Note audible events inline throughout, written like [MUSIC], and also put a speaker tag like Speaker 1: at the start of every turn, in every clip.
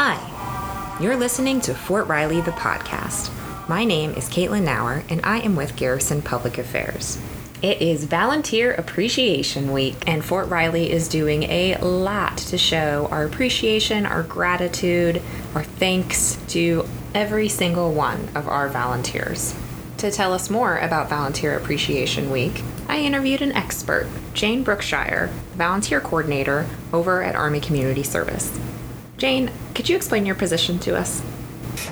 Speaker 1: Hi, you're listening to Fort Riley, the podcast. My name is Caitlin Nauer, and I am with Garrison Public Affairs. It is Volunteer Appreciation Week, and Fort Riley is doing a lot to show our appreciation, our gratitude, our thanks to every single one of our volunteers. To tell us more about Volunteer Appreciation Week, I interviewed an expert, Jane Brookshire, volunteer coordinator over at Army Community Service. Jane, could you explain your position to us?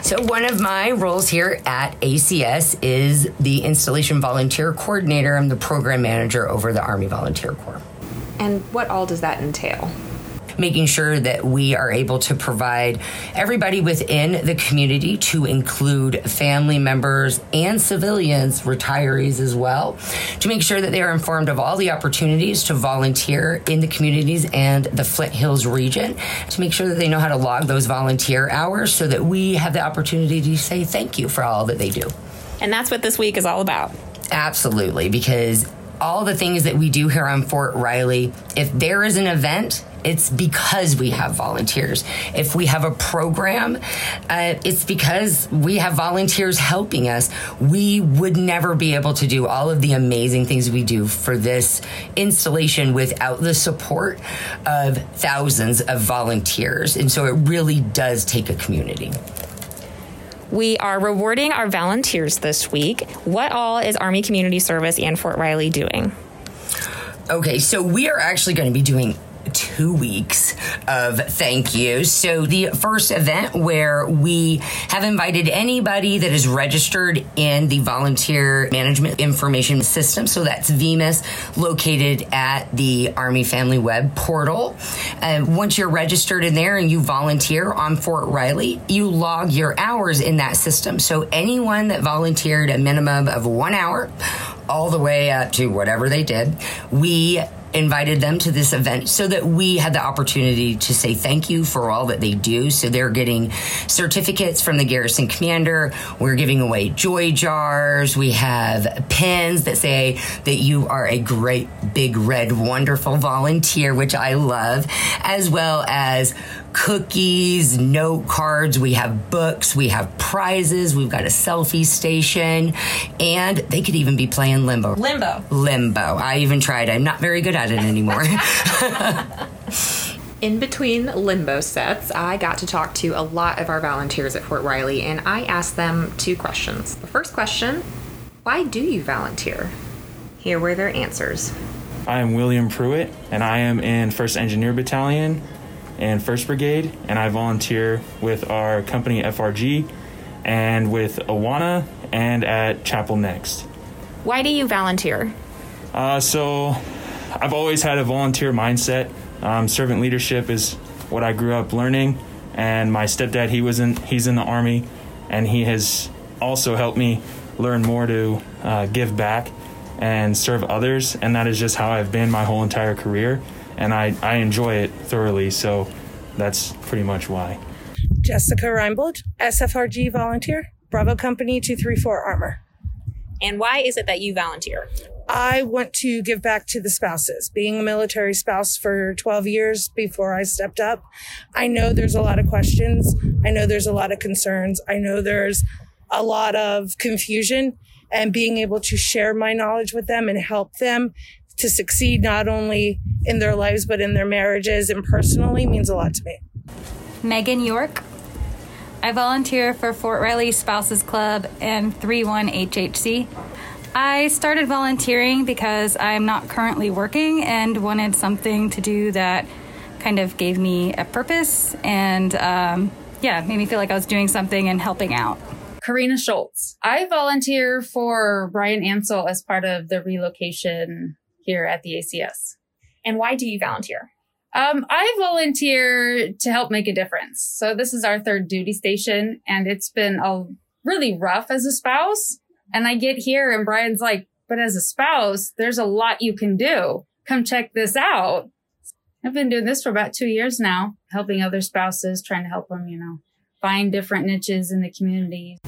Speaker 2: So, one of my roles here at ACS is the Installation Volunteer Coordinator. I'm the program manager over the Army Volunteer Corps.
Speaker 1: And what all does that entail?
Speaker 2: Making sure that we are able to provide everybody within the community to include family members and civilians, retirees as well, to make sure that they are informed of all the opportunities to volunteer in the communities and the Flint Hills region, to make sure that they know how to log those volunteer hours so that we have the opportunity to say thank you for all that they do.
Speaker 1: And that's what this week is all about.
Speaker 2: Absolutely, because all the things that we do here on Fort Riley, if there is an event, it's because we have volunteers. If we have a program, uh, it's because we have volunteers helping us. We would never be able to do all of the amazing things we do for this installation without the support of thousands of volunteers. And so it really does take a community.
Speaker 1: We are rewarding our volunteers this week. What all is Army Community Service and Fort Riley doing?
Speaker 2: Okay, so we are actually going to be doing two weeks of thank you. So, the first event where we have invited anybody that is registered in the Volunteer Management Information System, so that's VMIS, located at the Army Family Web portal. And once you're registered in there and you volunteer on Fort Riley, you log your hours in that system. So, anyone that volunteered a minimum of one hour, all the way up to whatever they did, we invited them to this event so that we had the opportunity to say thank you for all that they do. So they're getting certificates from the garrison commander. We're giving away joy jars. We have pins that say that you are a great, big, red, wonderful volunteer, which I love, as well as cookies, note cards, we have books, we have prizes, we've got a selfie station, and they could even be playing limbo.
Speaker 1: Limbo.
Speaker 2: Limbo. I even tried. I'm not very good at it anymore. [LAUGHS] [LAUGHS]
Speaker 1: In between limbo sets, I got to talk to a lot of our volunteers at Fort Riley, and I asked them two questions. The first question Why do you volunteer? Here were their answers.
Speaker 3: I am William Pruitt, and I am in 1st Engineer Battalion and 1st Brigade, and I volunteer with our company FRG and with Awana and at Chapel Next.
Speaker 1: Why do you volunteer?
Speaker 3: Uh, so, I've always had a volunteer mindset. Um, servant leadership is what I grew up learning, and my stepdad he was in he's in the army, and he has also helped me learn more to uh, give back and serve others, and that is just how I've been my whole entire career and I, I enjoy it thoroughly. So that's pretty much why.
Speaker 4: Jessica Reinbold, SFRG volunteer, Bravo Company 234 Armor.
Speaker 1: And why is it that you volunteer?
Speaker 4: I want to give back to the spouses. Being a military spouse for 12 years before I stepped up, I know there's a lot of questions. I know there's a lot of concerns. I know there's a lot of confusion and being able to share my knowledge with them and help them to succeed not only in their lives but in their marriages and personally means a lot to me.
Speaker 5: Megan York. I volunteer for Fort Riley Spouses Club and 31HHC. I started volunteering because I'm not currently working and wanted something to do that kind of gave me a purpose and um, yeah, made me feel like I was doing something and helping out.
Speaker 6: Karina Schultz. I volunteer for Brian Ansel as part of the relocation here at the ACS.
Speaker 1: And why do you volunteer?
Speaker 6: Um, I volunteer to help make a difference. So this is our third duty station and it's been a really rough as a spouse. And I get here and Brian's like, but as a spouse, there's a lot you can do. Come check this out. I've been doing this for about two years now, helping other spouses, trying to help them, you know, find different niches in the community.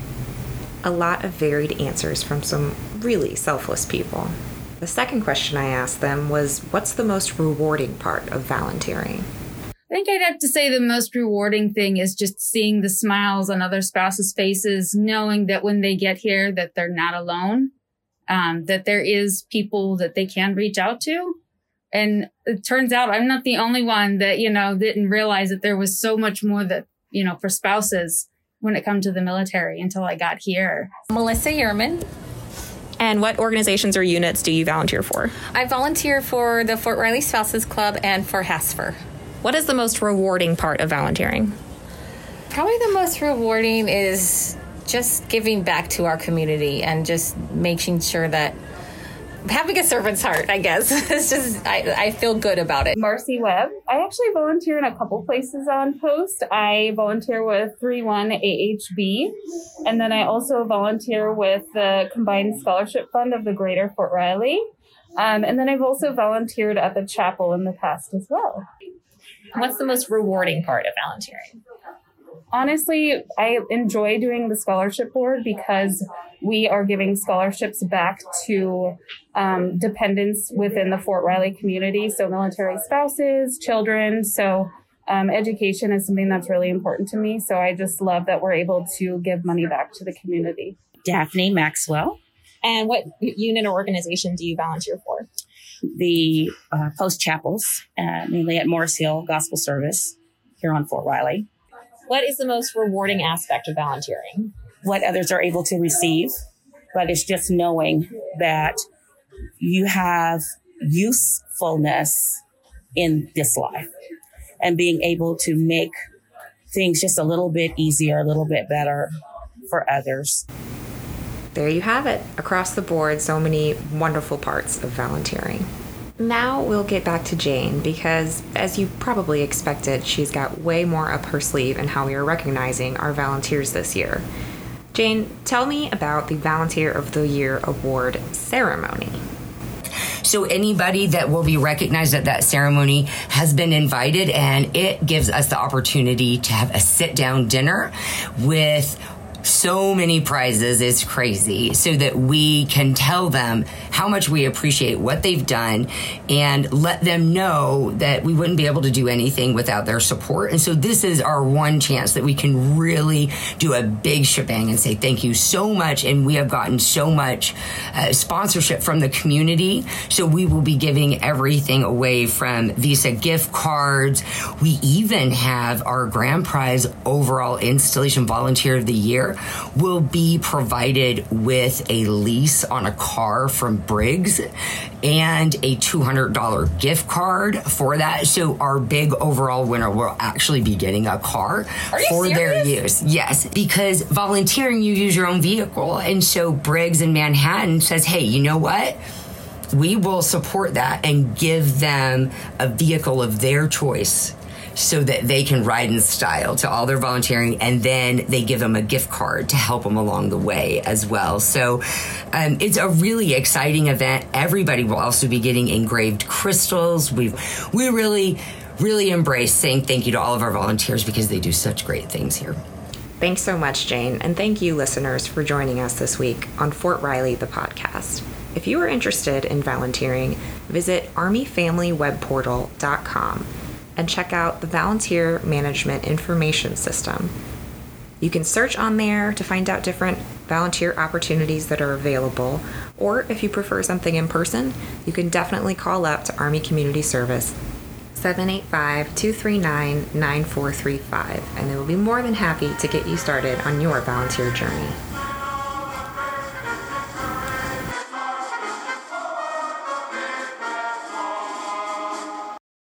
Speaker 1: A lot of varied answers from some really selfless people. The second question I asked them was What's the most rewarding part of volunteering?
Speaker 6: I think I'd have to say the most rewarding thing is just seeing the smiles on other spouses' faces, knowing that when they get here that they're not alone, um, that there is people that they can reach out to. And it turns out I'm not the only one that, you know, didn't realize that there was so much more that, you know, for spouses when it comes to the military until I got here.
Speaker 7: Melissa Yerman.
Speaker 1: And what organizations or units do you volunteer for?
Speaker 7: I volunteer for the Fort Riley Spouses Club and for HASFER.
Speaker 1: What is the most rewarding part of volunteering?
Speaker 7: Probably the most rewarding is just giving back to our community and just making sure that having a servant's heart, I guess. [LAUGHS] it's just, I, I feel good about it.
Speaker 8: Marcy Webb. I actually volunteer in a couple places on post. I volunteer with 31 AHB, and then I also volunteer with the Combined Scholarship Fund of the Greater Fort Riley. Um, and then I've also volunteered at the chapel in the past as well.
Speaker 1: What's the most rewarding part of volunteering?
Speaker 8: Honestly, I enjoy doing the scholarship board because we are giving scholarships back to um, dependents within the Fort Riley community, so military spouses, children. So um, education is something that's really important to me. So I just love that we're able to give money back to the community.
Speaker 9: Daphne Maxwell.
Speaker 1: And what unit or organization do you volunteer for?
Speaker 9: The uh, post chapels, uh, mainly at Morris Hill Gospel Service here on Fort Riley.
Speaker 1: What is the most rewarding aspect of volunteering?
Speaker 9: What others are able to receive, but it's just knowing that you have usefulness in this life and being able to make things just a little bit easier, a little bit better for others.
Speaker 1: There you have it. Across the board, so many wonderful parts of volunteering. Now we'll get back to Jane because, as you probably expected, she's got way more up her sleeve in how we are recognizing our volunteers this year. Jane, tell me about the Volunteer of the Year Award ceremony.
Speaker 2: So anybody that will be recognized at that ceremony has been invited and it gives us the opportunity to have a sit down dinner with so many prizes. It's crazy. So that we can tell them how much we appreciate what they've done and let them know that we wouldn't be able to do anything without their support. And so this is our one chance that we can really do a big shebang and say thank you so much. And we have gotten so much uh, sponsorship from the community. So we will be giving everything away from visa gift cards. We even have our grand prize overall installation volunteer of the year will be provided with a lease on a car from Briggs and a $200 gift card for that. So our big overall winner will actually be getting a car for
Speaker 7: serious?
Speaker 2: their use. Yes, because volunteering, you use your own vehicle. And so Briggs in Manhattan says, hey, you know what? We will support that and give them a vehicle of their choice so that they can ride in style to all their volunteering and then they give them a gift card to help them along the way as well. So um, it's a really exciting event. Everybody will also be getting engraved crystals. We've we really really embrace saying thank you to all of our volunteers because they do such great things here.
Speaker 1: Thanks so much, Jane, and thank you, listeners, for joining us this week on Fort Riley, the podcast. If you are interested in volunteering, visit ArmyFamilyWebPortal.com and check out the Volunteer Management Information System. You can search on there to find out different volunteer opportunities that are available, or if you prefer something in person, you can definitely call up to Army Community Service 785 239 9435, and they will be more than happy to get you started on your volunteer journey.